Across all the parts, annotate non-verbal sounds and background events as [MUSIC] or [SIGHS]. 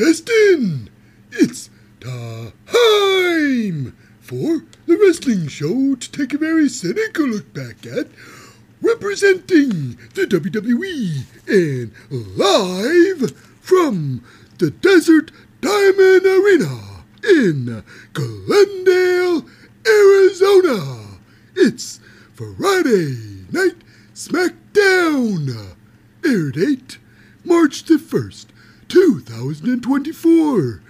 Justin. It's time for the wrestling show to take a very cynical look back at representing the WWE and live from the Desert Diamond Arena in Glendale, Arizona. It's Friday Night SmackDown. Air date March the 1st, 2024.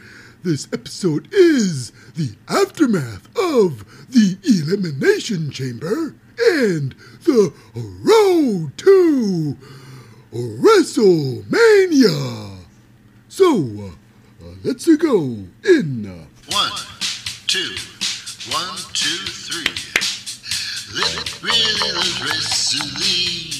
This episode is the aftermath of the Elimination Chamber and the road to WrestleMania. So, uh, uh, let's go in. One, two, one, two, three. Let it really wrestling.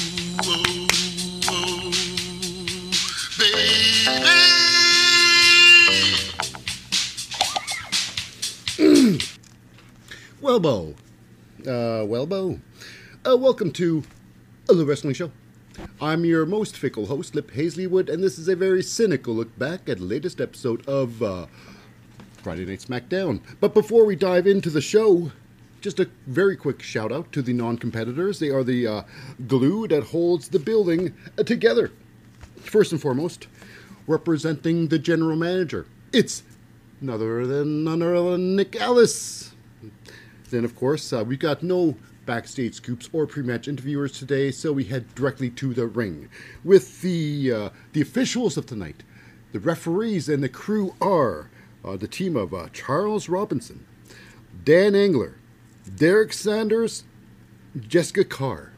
Welbo. Uh, Welbo. Uh, welcome to the Wrestling Show. I'm your most fickle host, Lip Hazlewood, and this is a very cynical look back at the latest episode of uh, Friday Night SmackDown. But before we dive into the show, just a very quick shout out to the non competitors. They are the uh, glue that holds the building uh, together. First and foremost, representing the general manager. It's none other than none other than Nick Aldis. Then, of course, uh, we've got no backstage scoops or pre-match interviewers today, so we head directly to the ring with the uh, the officials of tonight. The referees and the crew are uh, the team of uh, Charles Robinson, Dan Engler, Derek Sanders, Jessica Carr,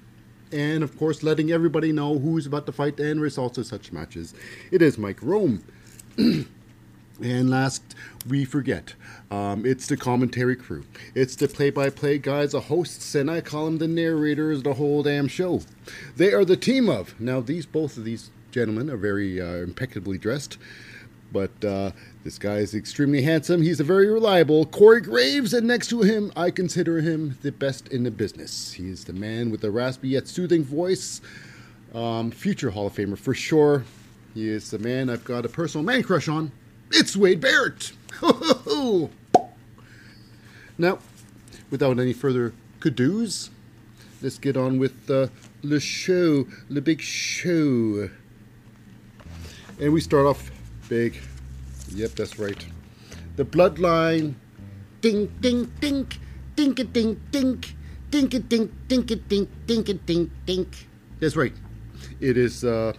and of course, letting everybody know who's about to fight and results of such matches. It is Mike Rome. [CLEARS THROAT] And last, we forget, um, it's the commentary crew. It's the play by play guys, the hosts, and I call them the narrators, the whole damn show. They are the team of. Now, these both of these gentlemen are very uh, impeccably dressed, but uh, this guy is extremely handsome. He's a very reliable Corey Graves, and next to him, I consider him the best in the business. He is the man with the raspy yet soothing voice, um, future Hall of Famer for sure. He is the man I've got a personal man crush on. It's Wade Barrett. [LAUGHS] now, without any further kudos, let's get on with uh, the show, the big show. And we start off big. Yep, that's right. The bloodline. Ding, ding, dink. Dink a dink, dink. Dink a dink, dink a dink, dink a dink, dink. That's right. It is uh,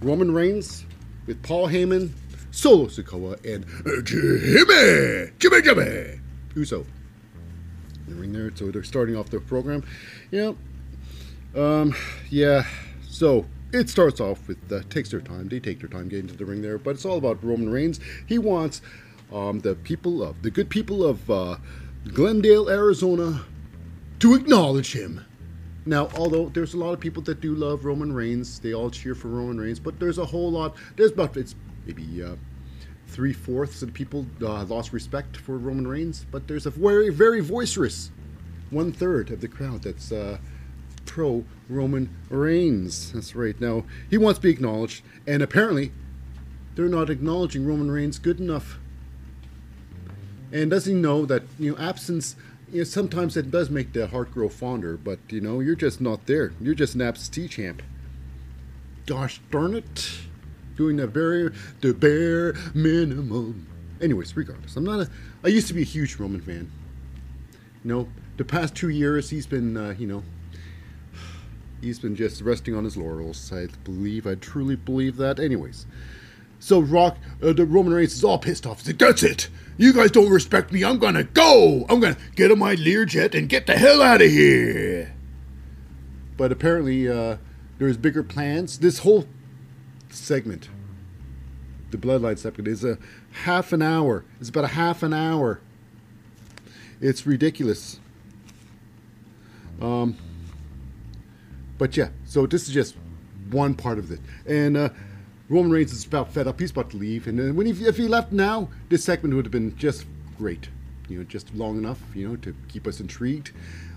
Roman Reigns with Paul Heyman, Solo Sikoa, and Jimmy, Jimmy, Jimmy Uso. The ring there, so they're starting off their program. Yeah, um, yeah. So it starts off with uh, takes their time. They take their time getting to the ring there, but it's all about Roman Reigns. He wants um, the people of the good people of uh, Glendale, Arizona, to acknowledge him. Now, although there's a lot of people that do love Roman Reigns, they all cheer for Roman Reigns, but there's a whole lot. There's about it's maybe uh, three fourths of the people uh, lost respect for Roman Reigns, but there's a very very boisterous one third of the crowd that's uh, pro Roman Reigns. That's right. Now he wants to be acknowledged, and apparently they're not acknowledging Roman Reigns good enough. And does he know that you know absence? You know, sometimes it does make the heart grow fonder, but you know you're just not there. You're just an absentee champ. Gosh darn it! Doing the very the bare minimum. Anyways, regardless, I'm not a. I used to be a huge Roman fan. You know, the past two years he's been, uh, you know, he's been just resting on his laurels. I believe, I truly believe that. Anyways, so Rock, uh, the Roman Reigns is all pissed off. He's like, "That's it. You guys don't respect me. I'm gonna go. I'm gonna get on my Learjet and get the hell out of here." But apparently, uh, there's bigger plans. This whole segment, the Bloodline segment, is a half an hour. It's about a half an hour. It's ridiculous. Um, but yeah, so this is just one part of it. And uh, Roman Reigns is about fed up. He's about to leave. And then when he, if he left now, this segment would have been just great. You know, just long enough, you know, to keep us intrigued.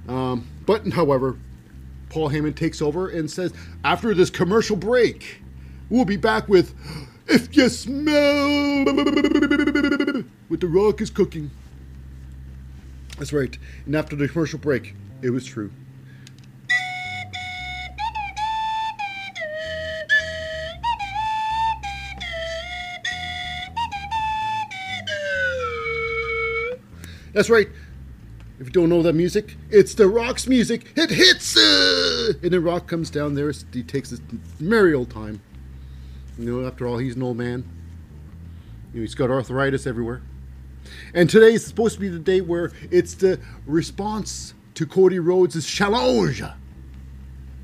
Um, but, however, Paul Heyman takes over and says, after this commercial break, we'll be back with If You Smell what The Rock is cooking. That's right. And after the commercial break, it was true. That's right. If you don't know that music, it's the Rock's music. It hits, uh, and then Rock comes down there. He takes his merry old time. You know, after all, he's an old man. You know, he's got arthritis everywhere. And today is supposed to be the day where it's the response to Cody Rhodes' challenge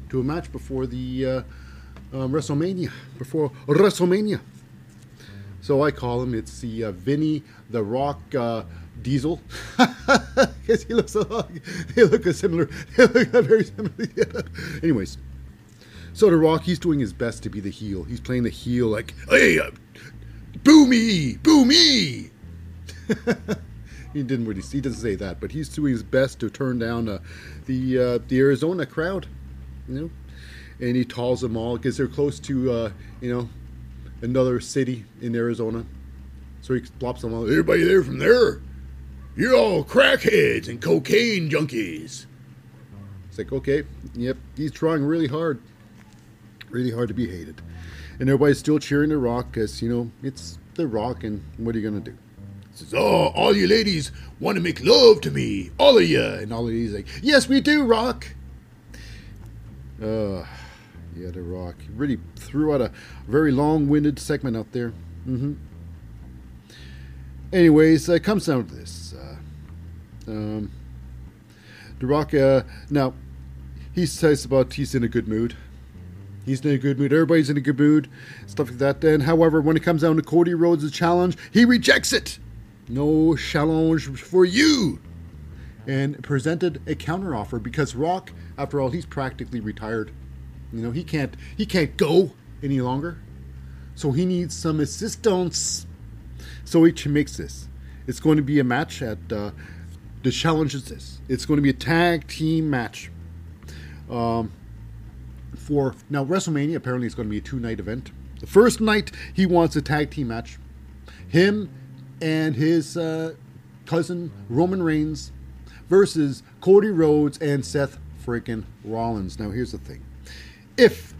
to a match before the uh, um, WrestleMania, before WrestleMania. So I call him. It's the uh, Vinny the Rock uh, Diesel, [LAUGHS] because he looks a lot, they look a similar, [LAUGHS] they look very similar. [LAUGHS] Anyways, so the Rock, he's doing his best to be the heel. He's playing the heel like, hey, uh, boo me, boo me. [LAUGHS] he didn't really, he doesn't say that, but he's doing his best to turn down uh, the uh, the Arizona crowd, you know, and he calls them all because they're close to, uh, you know, another city in Arizona. So he plops them all. Everybody there from there, you're all crackheads and cocaine junkies. It's like, okay, yep, he's trying really hard, really hard to be hated, and everybody's still cheering The Rock because you know it's The Rock, and what are you gonna do? He Says, oh, all you ladies want to make love to me, all of you, and all of these like, yes, we do, Rock. Uh, yeah, The Rock really threw out a very long-winded segment out there. Mm-hmm. Anyways, uh, comes down to this. Uh, um, the Rock, uh, now, he says about he's in a good mood. He's in a good mood. Everybody's in a good mood. Stuff like that. Then, however, when it comes down to Cody Rhodes' challenge, he rejects it. No challenge for you. And presented a counteroffer because Rock, after all, he's practically retired. You know, he can't he can't go any longer. So he needs some assistance. So he makes this. It's going to be a match at uh, the challenge is this. It's going to be a tag team match. Um, for now WrestleMania apparently it's going to be a two night event. The first night he wants a tag team match. Him and his uh, cousin Roman Reigns versus Cody Rhodes and Seth freaking Rollins. Now here's the thing. If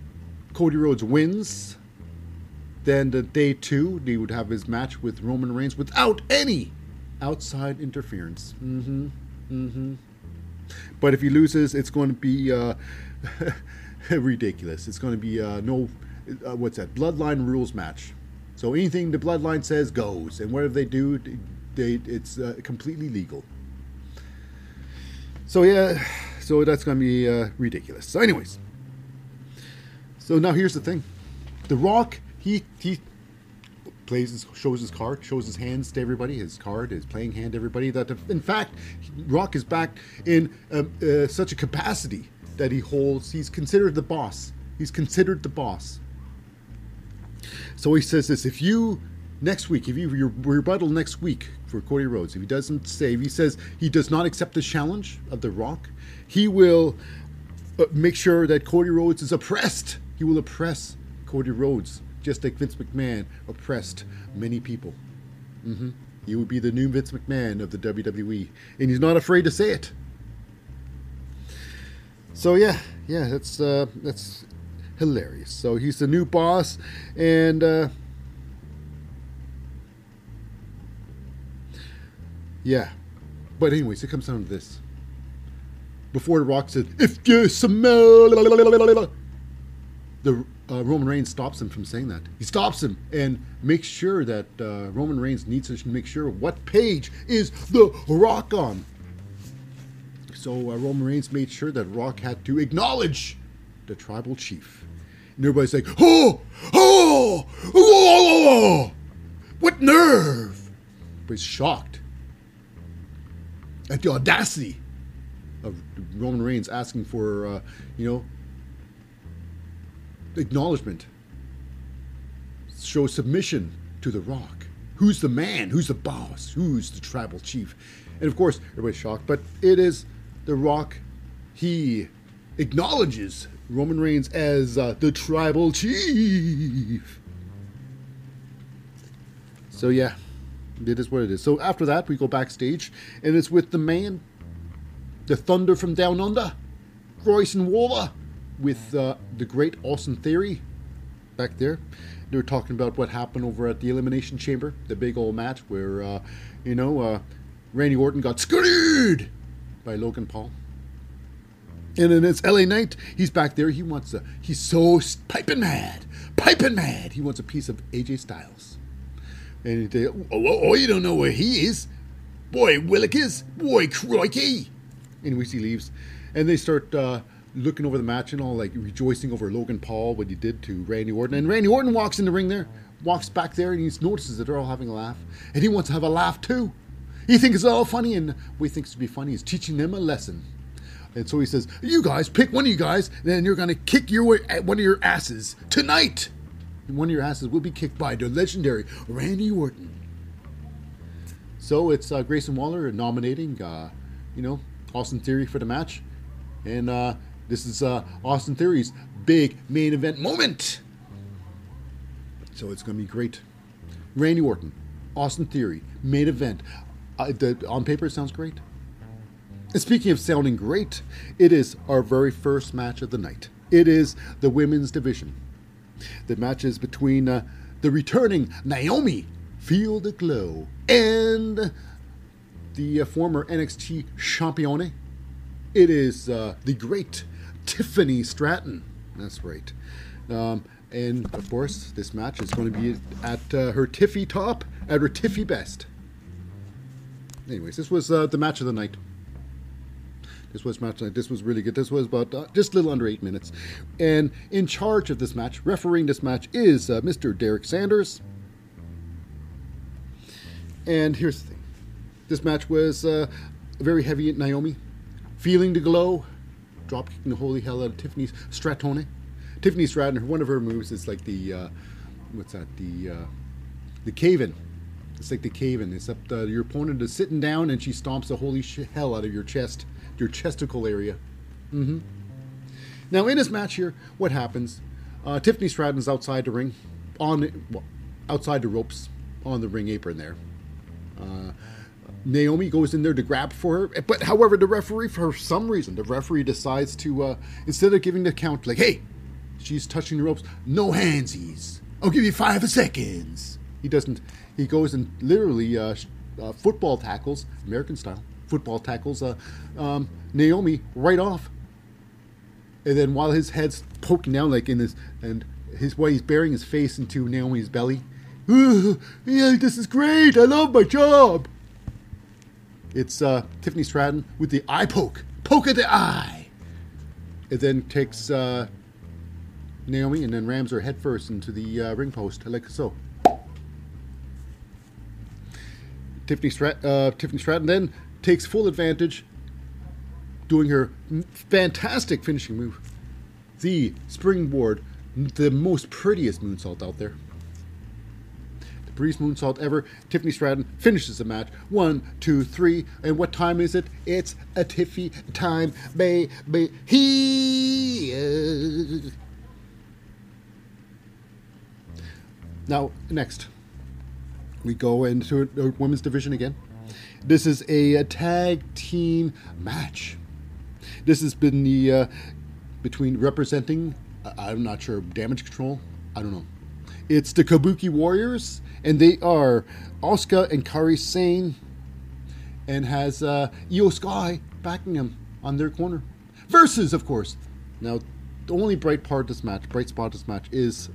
Cody Rhodes wins, then the day two, he would have his match with Roman Reigns without any outside interference. Mm-hmm. Mm-hmm. But if he loses, it's going to be uh, [LAUGHS] [LAUGHS] ridiculous. It's going to be uh, no, uh, what's that? Bloodline rules match. So anything the bloodline says goes, and whatever they do, they it's uh, completely legal. So yeah, so that's going to be uh, ridiculous. So, anyways, so now here's the thing: The Rock, he he plays his, shows his card, shows his hands to everybody, his card, his playing hand everybody. That in fact, Rock is back in um, uh, such a capacity that he holds. He's considered the boss. He's considered the boss. So he says this: If you next week, if you your rebuttal next week for Cody Rhodes, if he doesn't save, he says he does not accept the challenge of The Rock, he will uh, make sure that Cody Rhodes is oppressed. He will oppress Cody Rhodes, just like Vince McMahon oppressed many people. Mm-hmm. He will be the new Vince McMahon of the WWE, and he's not afraid to say it. So yeah, yeah, that's uh, that's hilarious. So he's the new boss, and uh, yeah. But anyways, it comes down to this. Before the Rock said, "If you smell," the uh, Roman Reigns stops him from saying that. He stops him and makes sure that uh, Roman Reigns needs to make sure what page is the Rock on. So uh, Roman Reigns made sure that Rock had to acknowledge the tribal chief. And everybody's like, oh, oh, oh, oh, oh, what nerve! But he's shocked at the audacity of Roman Reigns asking for, uh, you know, acknowledgement, show submission to The Rock. Who's the man? Who's the boss? Who's the tribal chief? And of course, everybody's shocked, but it is The Rock. He acknowledges Roman Reigns as uh, the tribal chief. So yeah, it is what it is. So after that, we go backstage, and it's with the man, the Thunder from Down Under, Grayson Waller, with uh, the great Austin Theory back there. They were talking about what happened over at the Elimination Chamber, the big old match where, uh, you know, uh, Randy Orton got screwed by Logan Paul. And then it's LA Knight. He's back there. He wants a. He's so piping mad, piping mad. He wants a piece of AJ Styles. And they, oh, oh, oh, you don't know where he is, boy. Willikers, boy, crikey. Anyways, he leaves, and they start uh, looking over the match and all, like rejoicing over Logan Paul what he did to Randy Orton. And Randy Orton walks in the ring there, walks back there, and he notices that they're all having a laugh, and he wants to have a laugh too. He thinks it's all funny, and what he thinks to be funny is teaching them a lesson. And so he says, "You guys pick one of you guys, and then you're gonna kick your one of your asses tonight. And one of your asses will be kicked by the legendary Randy Orton." So it's uh, Grayson Waller nominating, uh, you know, Austin Theory for the match, and uh, this is uh, Austin Theory's big main event moment. So it's gonna be great. Randy Orton, Austin Theory, main event. Uh, the, on paper, it sounds great. And speaking of sounding great, it is our very first match of the night. It is the women's division. The match is between uh, the returning Naomi Feel the Glow and the uh, former NXT champione. It is uh, the great Tiffany Stratton. That's right. Um, and of course, this match is going to be at uh, her Tiffy top, at her Tiffy best. Anyways, this was uh, the match of the night. This was match night. This was really good. This was about uh, just a little under eight minutes. And in charge of this match, refereeing this match, is uh, Mr. Derek Sanders. And here's the thing this match was uh, very heavy at Naomi, feeling the glow, drop kicking the holy hell out of Tiffany Stratton. Tiffany Stratton, one of her moves is like the, uh, what's that, the, uh, the cave in. It's like the cave in, except uh, your opponent is sitting down and she stomps the holy hell out of your chest your chesticle area. Mm-hmm. Now, in this match here, what happens? Uh, Tiffany Stratton's outside the ring, on well, outside the ropes, on the ring apron there. Uh, Naomi goes in there to grab for her, but however, the referee, for some reason, the referee decides to uh, instead of giving the count, like, "Hey, she's touching the ropes, no handsies. I'll give you five seconds." He doesn't. He goes and literally uh, uh, football tackles, American style, football tackles uh, um, Naomi right off. And then while his head's poking down, like in this, and his way he's burying his face into Naomi's belly. Yeah, this is great. I love my job. It's uh, Tiffany Stratton with the eye poke, poke at the eye. It then takes uh, Naomi and then rams her headfirst into the uh, ring post, like so. Tiffany, Strat- uh, Tiffany Stratton then takes full advantage, doing her fantastic finishing move. The springboard, the most prettiest moonsault out there. The prettiest moonsault ever. Tiffany Stratton finishes the match. One, two, three. And what time is it? It's a Tiffy time, baby. He. Now, next, we go into a women's division again. This is a, a tag team match. This has been the uh, between representing. I'm not sure damage control. I don't know. It's the Kabuki Warriors, and they are Asuka and Kairi Sane, and has uh, Iyo Sky backing them on their corner. Versus, of course. Now, the only bright part of this match, bright spot of this match, is,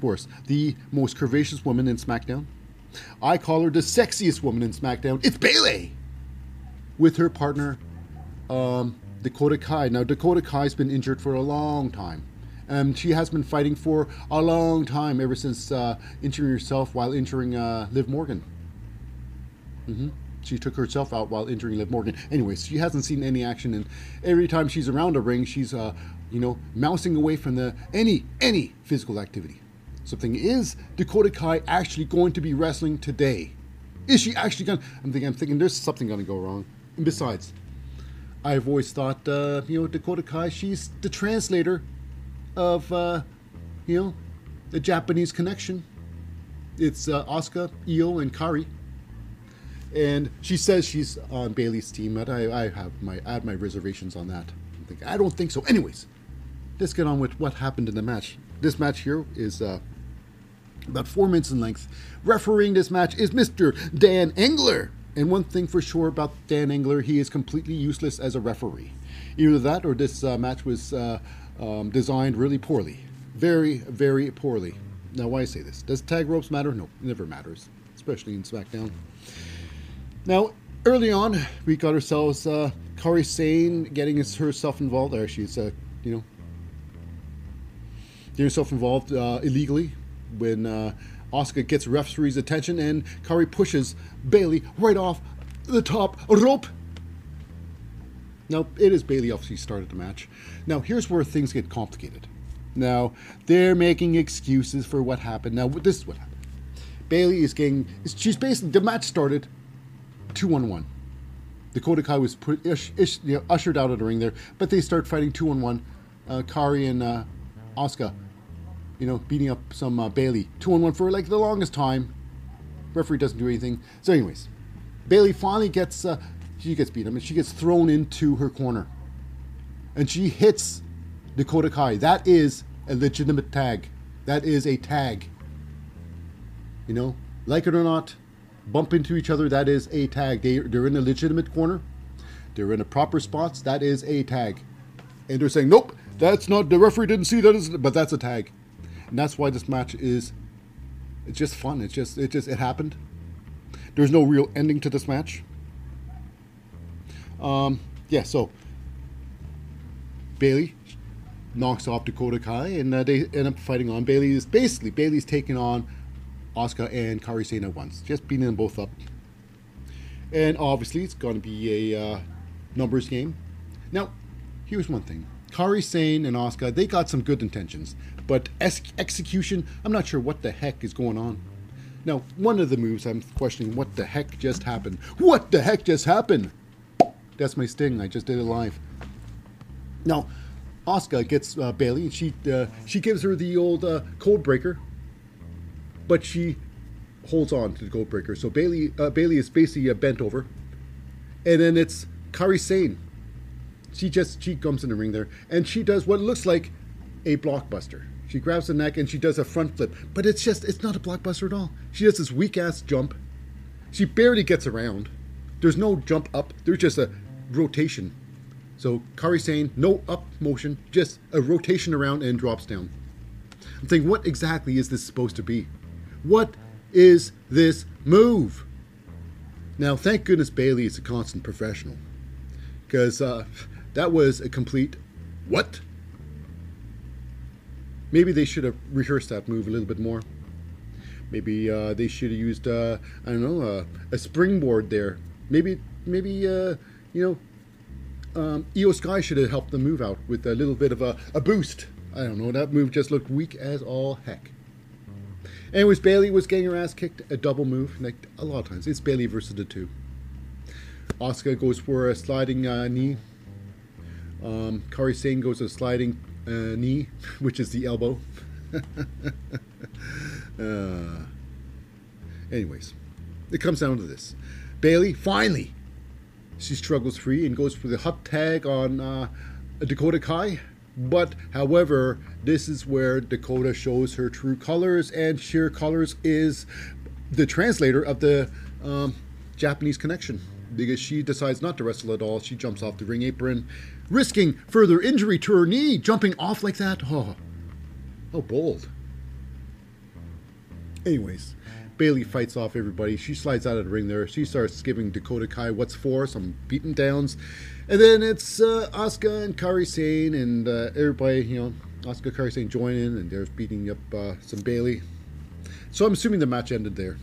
course, the most curvaceous woman in SmackDown. I call her the sexiest woman in SmackDown. It's Bayley, with her partner um, Dakota Kai. Now Dakota Kai's been injured for a long time. and she has been fighting for a long time, ever since uh, injuring herself while injuring uh, Liv Morgan. Mm-hmm. She took herself out while injuring Liv Morgan. Anyways, she hasn't seen any action, and every time she's around a ring, she's uh, you know, mousing away from the any any physical activity. Something is Dakota Kai actually going to be wrestling today? Is she actually going? I'm thinking. I'm thinking. There's something going to go wrong. And besides, I've always thought, uh, you know, Dakota Kai. She's the translator of, uh, you know, the Japanese connection. It's uh, Asuka, Io, and Kairi. And she says she's on Bayley's team, but I, I have my I have my reservations on that. I'm thinking, I don't think so. Anyways, let's get on with what happened in the match. This match here is uh, about four minutes in length. Refereeing this match is Mr. Dan Engler. And one thing for sure about Dan Engler, he is completely useless as a referee. Either that or this uh, match was uh, um, designed really poorly. Very, very poorly. Now, why I say this? Does tag ropes matter? No, it never matters, especially in SmackDown. Now, early on, we got ourselves uh, Kairi Sane getting herself involved. There, she's, uh, you know, getting herself involved uh, illegally when uh, Asuka gets referee's attention and Kairi pushes Bayley right off the top rope. Now, it is Bayley obviously started the match. Now, here's where things get complicated. Now, they're making excuses for what happened. Now, this is what happened. Bayley is getting, she's basically, the match started 2 on 1. Dakota Kai was put, ish, ish, you know, ushered out of the ring there, but they start fighting 2 on 1. Uh, Kairi and uh, you know, beating up some uh, Bayley. Two on one for like the longest time. Referee doesn't do anything. So, anyways, Bayley finally gets uh, she gets beat up and she gets thrown into her corner, and she hits Dakota Kai. That is a legitimate tag. That is a tag. You know, like it or not, bump into each other. That is a tag. They they're in a legitimate corner. They're in a proper spots. That is a tag. And they're saying, nope, that's not the referee didn't see that, but that's a tag and that's why this match is it's just fun. It's just it just it happened. There's no real ending to this match. Um, yeah, so Bayley knocks off Dakota Kai, and uh, they end up fighting on. Bayley is basically Bayley's taking on Asuka and Kairi Sane at once, just beating them both up. And obviously, it's going to be a uh, numbers game. Now, here's one thing: Kairi Sane and Asuka, they got some good intentions. But ex- execution, I'm not sure what the heck is going on. Now, one of the moves, I'm questioning what the heck just happened. What the heck just happened? That's my sting. I just did it live. Now, Asuka gets uh, Bayley, and she uh, she gives her the old uh, code breaker, but she holds on to the code breaker. So Bayley uh, Bayley is basically uh, bent over, and then it's Kairi Sane. She just she comes in the ring there, and she does what looks like a blockbuster. She grabs the neck and she does a front flip, but it's just, it's not a blockbuster at all. She does this weak ass jump. She barely gets around. There's no jump up, there's just a rotation. So Kairi Sane, no up motion, just a rotation around and drops down. I'm thinking, what exactly is this supposed to be? What is this move? Now, thank goodness Bayley is a constant professional. Because uh, that was a complete what? Maybe they should have rehearsed that move a little bit more. Maybe uh, they should have used, uh, I don't know, uh, a springboard there. Maybe, maybe uh, you know, um, Iyo Sky should have helped the move out with a little bit of a, a boost. I don't know. That move just looked weak as all heck. Anyways, Bayley was getting her ass kicked. A double move, like a lot of times. It's Bayley versus the two. Asuka goes for a sliding uh, knee. Um, Kairi Sane goes a sliding uh, knee, which is the elbow. [LAUGHS] uh, anyways, it comes down to this. Bayley finally, she struggles free and goes for the hot tag on uh, Dakota Kai. But, however, this is where Dakota shows her true colors, and sheer colors is the translator of the um, Japanese connection because she decides not to wrestle at all. She jumps off the ring apron, risking further injury to her knee, jumping off like that. Oh, how bold. Anyways, Bayley fights off everybody. She slides out of the ring there. She starts giving Dakota Kai what's for, some beaten downs. And then it's uh, Asuka and Kairi Sane and uh, everybody, you know, Asuka, Kairi Sane join in and they're beating up uh, some Bayley. So I'm assuming the match ended there.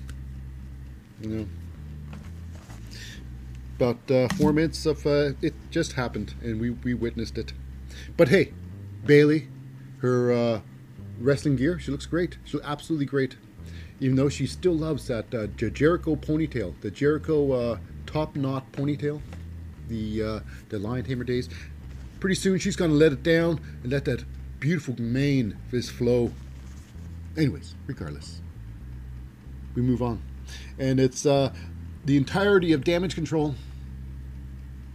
You know. About uh, four minutes of uh, it just happened, and we, we witnessed it. But hey, Bayley, her uh, wrestling gear, she looks great. She looks absolutely great. Even though she still loves that uh, Jericho ponytail, the Jericho uh, top knot ponytail, the uh, the Lion Tamer days. Pretty soon she's gonna let it down and let that beautiful mane just flow. Anyways, regardless, we move on, and it's the entirety of Damage Control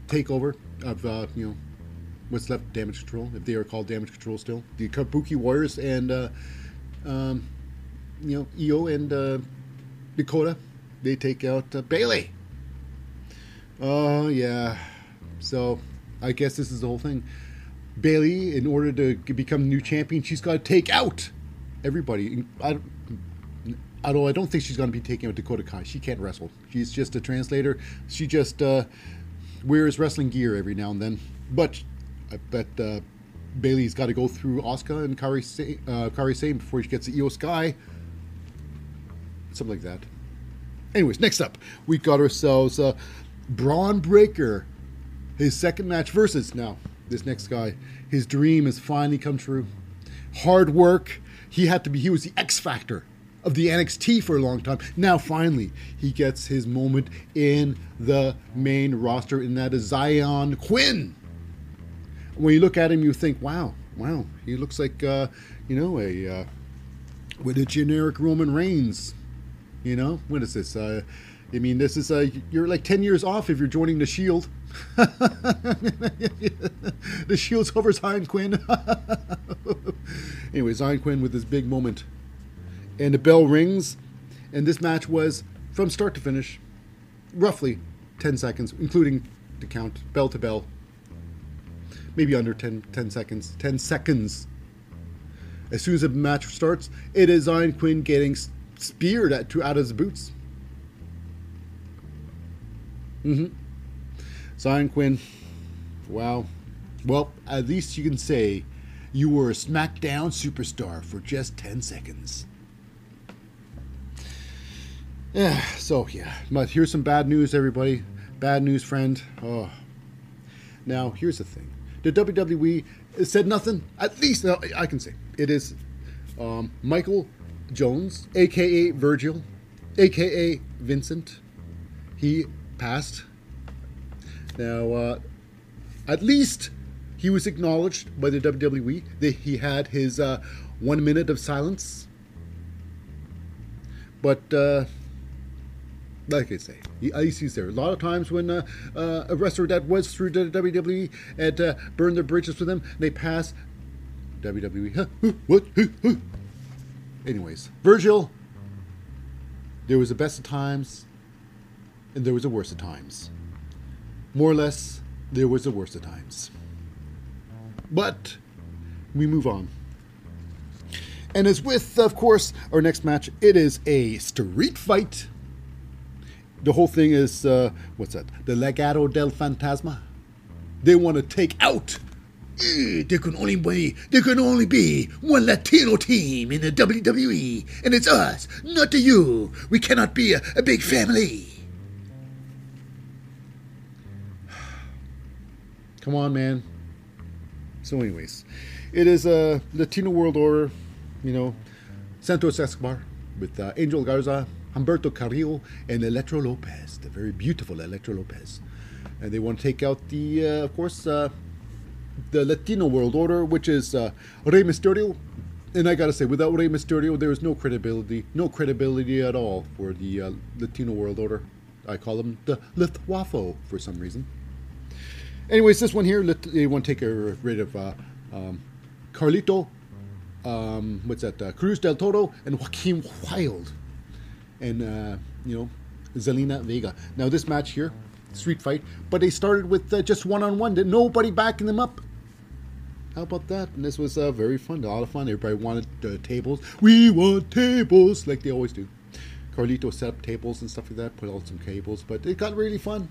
takeover of uh, you know what's left of Damage Control, if they are called Damage Control still. The Kabuki Warriors and uh, um, you know Io and uh, Dakota, they take out uh, Bayley. Oh yeah, so I guess this is the whole thing. Bayley, in order to become new champion, she's got to take out everybody. I, although I don't think she's going to be taking out Dakota Kai. She can't wrestle. She's just a translator. She just uh, wears wrestling gear every now and then. But I bet uh, Bayley's got to go through Asuka and Kairi, Sa- uh, Kairi Sane before she gets to Iyo Sky. Something like that. Anyways, next up, we got ourselves uh, Bron Breakker. His second match versus now this next guy. His dream has finally come true. Hard work. He had to be. He was the X factor of the NXT for a long time. Now finally he gets his moment in the main roster, and that is Xyon Quinn. When you look at him, you think, "Wow, wow, he looks like uh, you know a uh, with a generic Roman Reigns." You know, what is this? Uh, I mean, this is uh, you're like ten years off if you're joining the Shield. [LAUGHS] the Shield's over Xyon Quinn. [LAUGHS] anyway, Xyon Quinn with his big moment, and the bell rings, and this match was from start to finish, roughly ten seconds, including the count, bell to bell. Maybe under 10, 10 seconds. Ten seconds. As soon as the match starts, it is Xyon Quinn getting speared at, out of his boots. Mm-hmm. Xyon Quinn, wow. Well, at least you can say you were a SmackDown superstar for just 10 seconds. Yeah, so yeah. But here's some bad news, everybody. Bad news, friend. Oh. Now, here's the thing. The WWE said nothing. At least uh, I can say it is um, Michael Jones, aka Virgil, aka Vincent. He passed. Now, uh, at least he was acknowledged by the WWE that he had his uh, one minute of silence. But uh, like I say, he's there. A lot of times when uh, uh, a wrestler that was through WWE and uh, burned their bridges with them, they pass WWE. What? Anyways, Virgil, there was the best of times, and there was the worst of times. More or less, there was the worst of times. But we move on. And as with, of course, our next match, it is a street fight. The whole thing is, uh, what's that? The Legado del Fantasma. They want to take out. Eh, There can only be there can only be one Latino team in the WWE, and it's us, not you. We cannot be a, a big family. [SIGHS] Come on, man. So, anyways, it is a Latino World Order, you know, Santos Escobar with uh, Angel Garza, Humberto Carrillo, and Elektra Lopez, the very beautiful Elektra Lopez. And they want to take out the, uh, of course, uh, the Latino World Order, which is uh, Rey Mysterio. And I gotta say, without Rey Mysterio, there is no credibility, no credibility at all for the uh, Latino World Order. I call them the Lithuafo for some reason. Anyways, this one here, they want to take rid of uh, um, Carlito, um, what's that, uh, Cruz del Toro, and Joaquin Wild, and, uh, you know, Zelina Vega. Now, this match here, street fight, but they started with uh, just one on one, nobody backing them up. How about that? And this was uh, very fun, a lot of fun. Everybody wanted uh, tables. We want tables, like they always do. Carlito set up tables and stuff like that, put out some cables, but it got really fun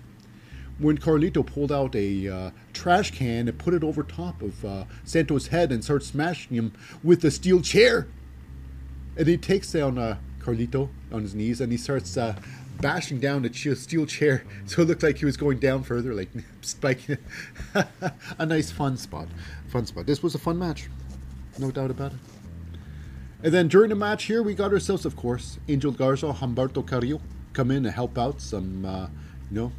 when Carlito pulled out a uh, trash can and put it over top of uh, Santos' head and starts smashing him with a steel chair. And he takes down uh, Carlito on his knees and he starts uh, bashing down the steel chair, so it looked like he was going down further, like [LAUGHS] spiking. [LAUGHS] a nice fun spot, fun spot. This was a fun match, no doubt about it. And then during the match here, we got ourselves, of course, Angel Garza, Humberto Carrillo come in to help out some, uh, you know,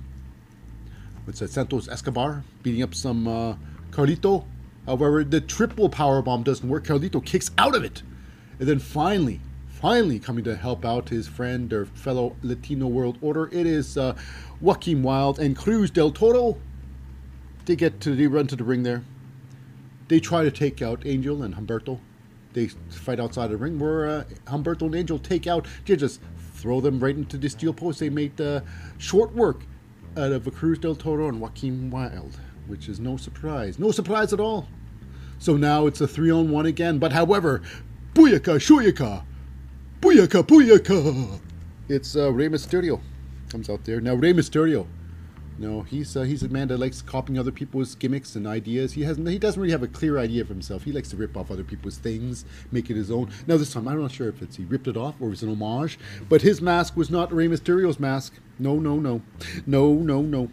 what's that, Santos Escobar beating up some uh, Carlito. However, the triple power bomb doesn't work. Carlito kicks out of it, and then finally, finally coming to help out his friend or fellow Latino World Order, it is uh, Joaquin Wild and Cruz del Toro. They get to they run to the ring there. They try to take out Angel and Humberto. They fight outside the ring where uh, Humberto and Angel take out. They just throw them right into the steel post. They made uh, short work out of Cruz del Toro and Joaquin Wild, which is no surprise. No surprise at all. So now it's a three on one again. But however, Booyaka Shuyaka! Booyaka Booyaka! It's uh, Rey Mysterio comes out there. Now, Rey Mysterio. No, he's uh, he's a man that likes copying other people's gimmicks and ideas. He hasn't he doesn't really have a clear idea of himself. He likes to rip off other people's things, make it his own. Now this time I'm not sure if it's he ripped it off or it was an homage, but his mask was not Rey Mysterio's mask. No, no, no, no, no, no.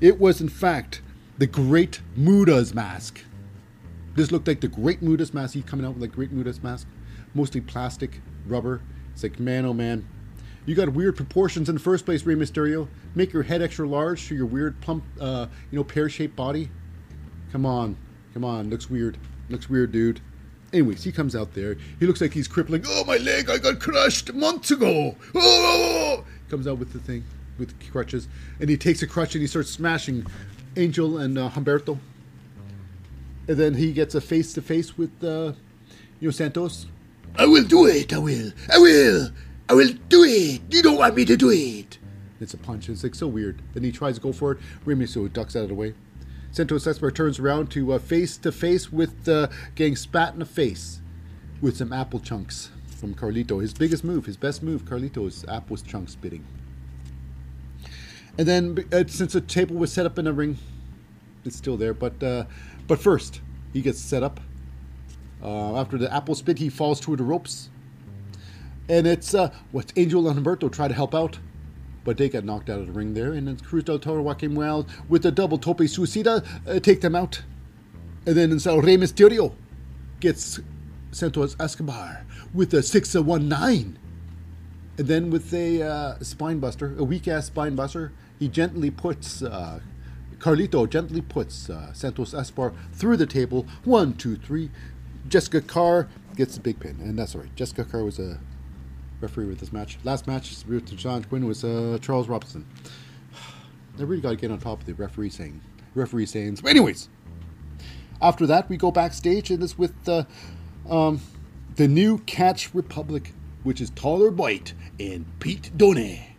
It was in fact the Great Muta's mask. This looked like the Great Muta's mask. He's coming out with a Great Muta's mask, mostly plastic, rubber. It's like man, oh man, you got weird proportions in the first place, Rey Mysterio. Make your head extra large to your weird plump, uh, you know, pear-shaped body. Come on, come on. Looks weird. Looks weird, dude. Anyways, he comes out there. He looks like he's crippling. Oh, my leg! I got crushed months ago. Oh! Comes out with the thing, with crutches, and he takes a crutch and he starts smashing Angel and uh, Humberto. And then he gets a face-to-face with, uh, you know, Santos. I will do it. I will. I will. I will do it. You don't want me to do it. It's a punch. It's like so weird. Then he tries to go for it. Remy so ducks out of the way. Santos Escobar turns around to uh, face to face with uh, getting spat in the face with some apple chunks from Carlito. His biggest move, his best move, Carlito's apple chunk spitting. And then uh, since the table was set up in a ring, it's still there. But uh, but first, he gets set up. Uh, after the apple spit, he falls through the ropes. And it's uh, what Angel and Humberto try to help out, but they get knocked out of the ring there. And then Cruz del Toro, Joaquin Wild with the double tope suicida uh, take them out. And then so Rey Mysterio gets Santos Escobar with a 619. And then with a uh, spine buster, a weak ass spine buster, he gently puts uh, Carlito gently puts uh, Santos Escobar through the table. One, two, three. Jessica Carr gets the big pin, and that's all right. Jessica Carr was a referee with this match. Last match with Xyon Quinn was uh, Charles Robinson. [SIGHS] I really got to get on top of the referee saying referee sayings. But anyways, after that we go backstage and it's with uh, um, the new Catch Republic, which is Tyler White and Pete Dunne.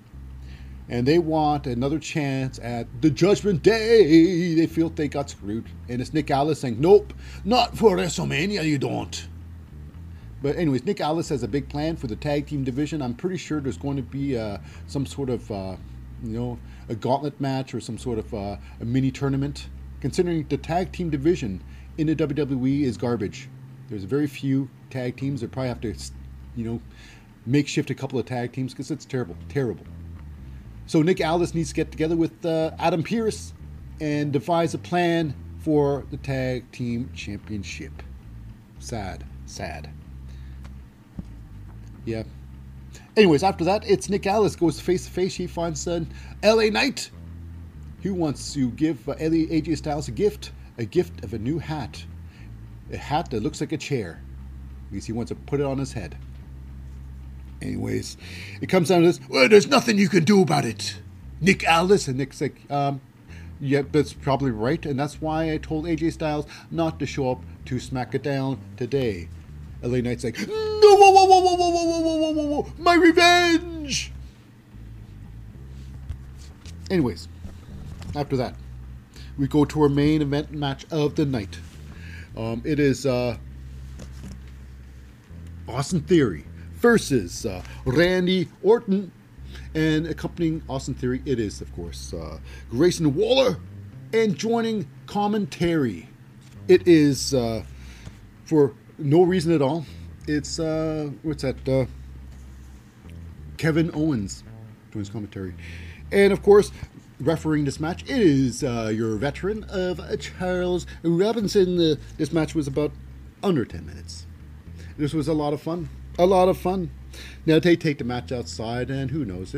And they want another chance at the Judgment Day. They feel they got screwed. And it's Nick Aldis saying, Nope, not for WrestleMania, you don't. But anyways, Nick Aldis has a big plan for the tag team division. I'm pretty sure there's going to be uh, some sort of, uh, you know, a gauntlet match or some sort of uh, a mini tournament. Considering the tag team division in the WWE is garbage. There's very few tag teams. They probably have to, you know, makeshift a couple of tag teams because it's terrible, terrible. So Nick Aldis needs to get together with uh, Adam Pearce and devise a plan for the tag team championship. Sad, sad. Yeah. Anyways, after that, it's Nick Aldis goes face to face. He finds uh, LA Knight, who wants to give uh, LA AJ Styles a gift, a gift of a new hat, a hat that looks like a chair, because he wants to put it on his head. Anyways, it comes down to this. Well, there's nothing you can do about it. Nick Aldis, and Nick's like, um, yeah, that's probably right, and that's why I told AJ Styles not to show up to SmackDown today. LA Knight's like, no, whoa, whoa, whoa, whoa, whoa, whoa, whoa, whoa, whoa, whoa, my revenge! Anyways, after that, we go to our main event match of the night. Um, it is uh, Austin Theory versus uh, Randy Orton. And accompanying Austin Theory, it is, of course, uh, Grayson Waller. And joining commentary, it is uh, for no reason at all. It's, uh, what's that? Uh, Kevin Owens. doing his commentary. And of course, refereeing this match is uh, your veteran of Charles Robinson. This match was about under 10 minutes. This was a lot of fun. A lot of fun. Now they take the match outside, and who knows?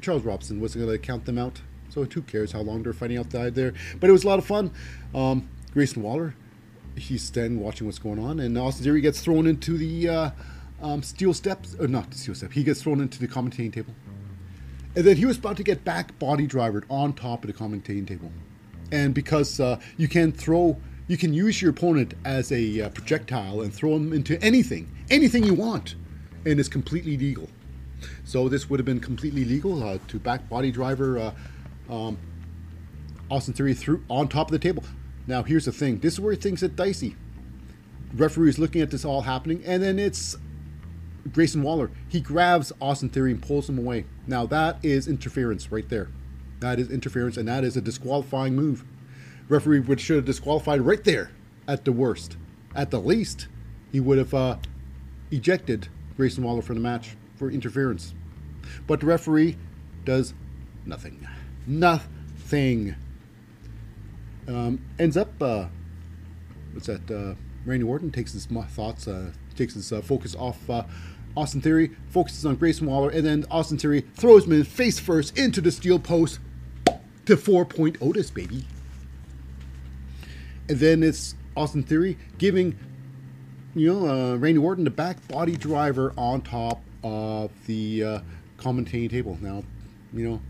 Charles Robinson wasn't going to count them out, so who cares how long they're fighting outside there? But it was a lot of fun. Um, Grayson Waller, he's standing watching what's going on, and Austin Theory gets thrown into the uh, um, steel steps, or not the steel step. He gets thrown into the commentating table, and then he was about to get back body drivered on top of the commentating table, and because uh, you can throw. You can use your opponent as a uh, projectile and throw him into anything, anything you want, and it's completely legal. So this would have been completely legal uh, to back body driver uh, um, Austin Theory through on top of the table. Now here's the thing: this is where things get dicey. Referee is looking at this all happening, and then it's Grayson Waller. He grabs Austin Theory and pulls him away. Now that is interference right there. That is interference, and that is a disqualifying move. Referee would should have disqualified right there at the worst. At the least, he would have uh, ejected Grayson Waller from the match for interference. But the referee does nothing. Nothing. Um, ends up, uh, what's that? Uh, Randy Orton takes his thoughts, uh, takes his uh, focus off uh, Austin Theory, focuses on Grayson Waller, and then Austin Theory throws him in face first into the steel post to four point Otis, baby. And then it's Austin Theory giving you know, uh, Randy Orton the back body driver on top of the uh, commentating table. Now, you know,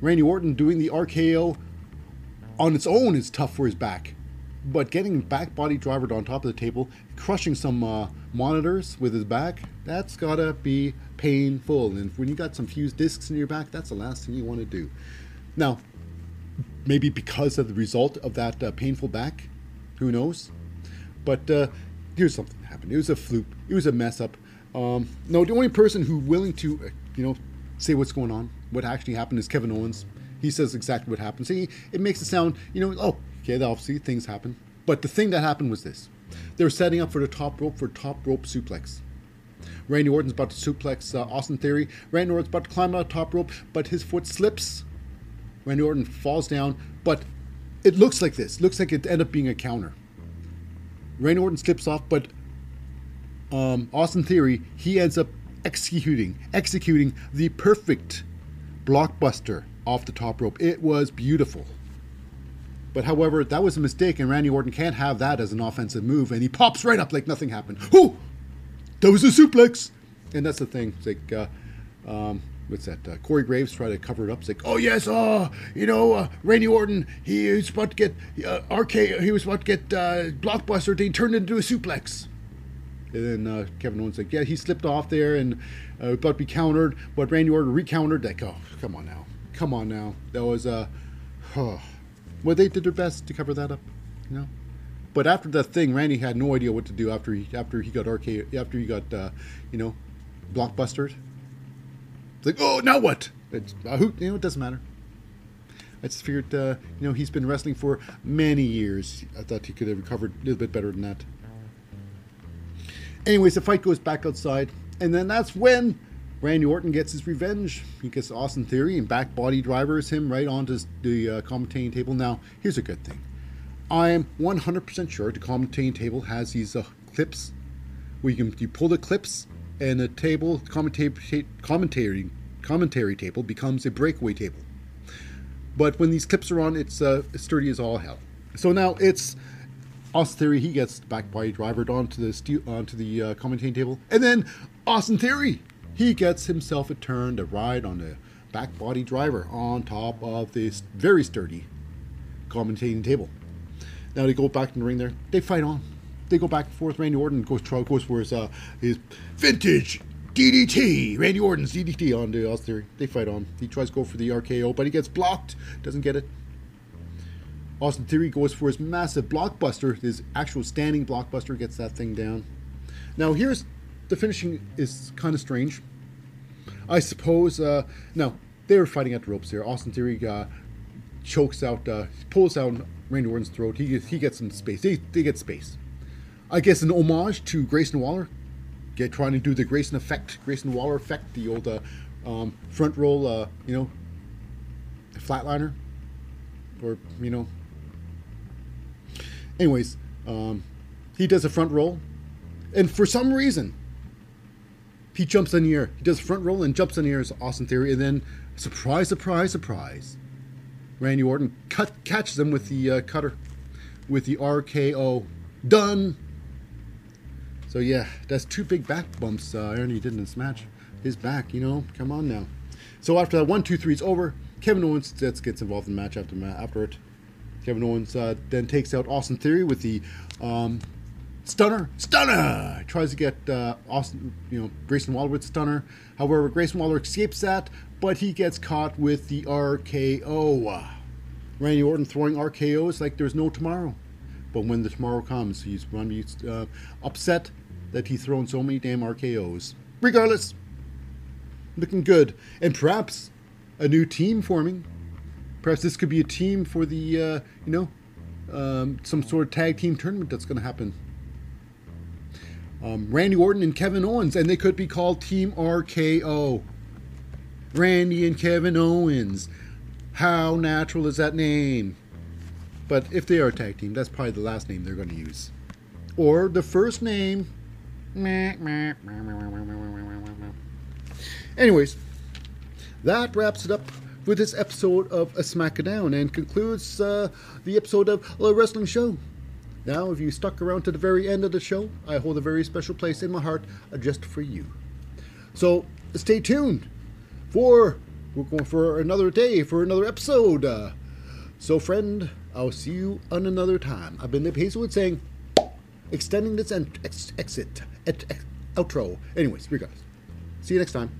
Randy Orton doing the RKO on its own is tough for his back, but getting back body drivered on top of the table, crushing some uh, monitors with his back, that's gotta be painful. And when you got some fused discs in your back, that's the last thing you want to do. Now, maybe because of the result of that uh, painful back, who knows? But uh, here's something that happened. It was a fluke. It was a mess up. Um, no, the only person who willing to, uh, you know, say what's going on, what actually happened, is Kevin Owens. He says exactly what happened. See, it makes it sound, you know, oh, okay, obviously things happen. But the thing that happened was this: they were setting up for the top rope for top rope suplex. Randy Orton's about to suplex uh, Austin Theory. Randy Orton's about to climb out top rope, but his foot slips. Randy Orton falls down, but it looks like this. Looks like it ended up being a counter. Randy Orton slips off, but um, Austin Theory he ends up executing executing the perfect blockbuster off the top rope. It was beautiful. But however, that was a mistake, and Randy Orton can't have that as an offensive move, and he pops right up like nothing happened. Whoo! That was a suplex! And that's the thing. It's like, uh, um, what's that? Uh, Corey Graves tried to cover it up. It's like, oh yes, uh, you know, uh, Randy Orton, he was about to get uh, RK, he was about to get uh, blockbuster, they turned into a suplex. And then uh, Kevin Owens like, yeah, he slipped off there and uh, about to be countered, but Randy Orton recountered. Like, oh, come on now, come on now. That was uh, oh. well, they did their best to cover that up, you know. But after that thing, Randy had no idea what to do after he after he got RK after he got you know blockbustered. Like, oh, now what? It's, uh, who, you know, it doesn't matter. I just figured, uh, you know, he's been wrestling for many years. I thought he could have recovered a little bit better than that. Anyways, the fight goes back outside, and then that's when Randy Orton gets his revenge. He gets Austin Theory and back body drivers him right onto the uh, commentating table. Now, here's a good thing. I am 100% sure the commentating table has these uh, clips where you can you pull the clips and the table commentary commentary commentary table becomes a breakaway table. But when these clips are on, it's uh, sturdy as all hell. So now it's Austin Theory. He gets back body drivered onto the steel, onto the uh, commentating table, and then Austin Theory he gets himself a turn to ride on the back body driver on top of this very sturdy commentating table. Now they go back in the ring there. They fight on. They go back and forth. Randy Orton goes goes for his uh, his vintage DDT. Randy Orton's DDT on the Austin Theory. They fight on. He tries to go for the RKO, but he gets blocked. Doesn't get it. Austin Theory goes for his massive blockbuster, his actual standing blockbuster, gets that thing down. Now here's the finishing is kind of strange. I suppose. Uh, no, they were fighting at the ropes here. Austin Theory uh, chokes out, uh, pulls out Randy Orton's throat. He he gets some space. They, they get space. I guess an homage to Grayson Waller, get trying to do the Grayson effect, Grayson Waller effect, the old uh, um, front roll, uh, you know, flatliner, or you know. Anyways, um, he does a front roll, and for some reason, he jumps in the air. He does a front roll and jumps in the air as Austin Theory, and then surprise, surprise, surprise, Randy Orton cut catches him with the uh, cutter, with the RKO. Done. So yeah, that's two big back bumps uh, did in this match. His back, you know, come on now. So after that one, two, three is over, Kevin Owens gets, involved in the match after after it. Kevin Owens uh, then takes out Austin Theory with the um, stunner, stunner. Tries to get uh, Austin, you know, Grayson Waller with stunner. However, Grayson Waller escapes that, but he gets caught with the RKO. Randy Orton throwing RKOs like there's no tomorrow. But when the tomorrow comes, he's uh, upset that he's thrown so many damn RKOs. Regardless, looking good, and perhaps a new team forming. Perhaps this could be a team for the, uh, you know, um, some sort of tag team tournament that's going to happen. Um, Randy Orton and Kevin Owens, and they could be called Team RKO. Randy and Kevin Owens. How natural is that name? But if they are a tag team, that's probably the last name they're going to use. Or the first name. Anyways, that wraps it up for this episode of A Smackdown and concludes uh, the episode of The Wrestling Show. Now, if you stuck around to the very end of the show, I hold a very special place in my heart uh, just for you. So stay tuned for we're going for another day for another episode. Uh, so, friend, I'll see you on another time. I've been Lip Hazlewood saying, extending this en- ex- exit, outro. Anyways, regardless. See you next time.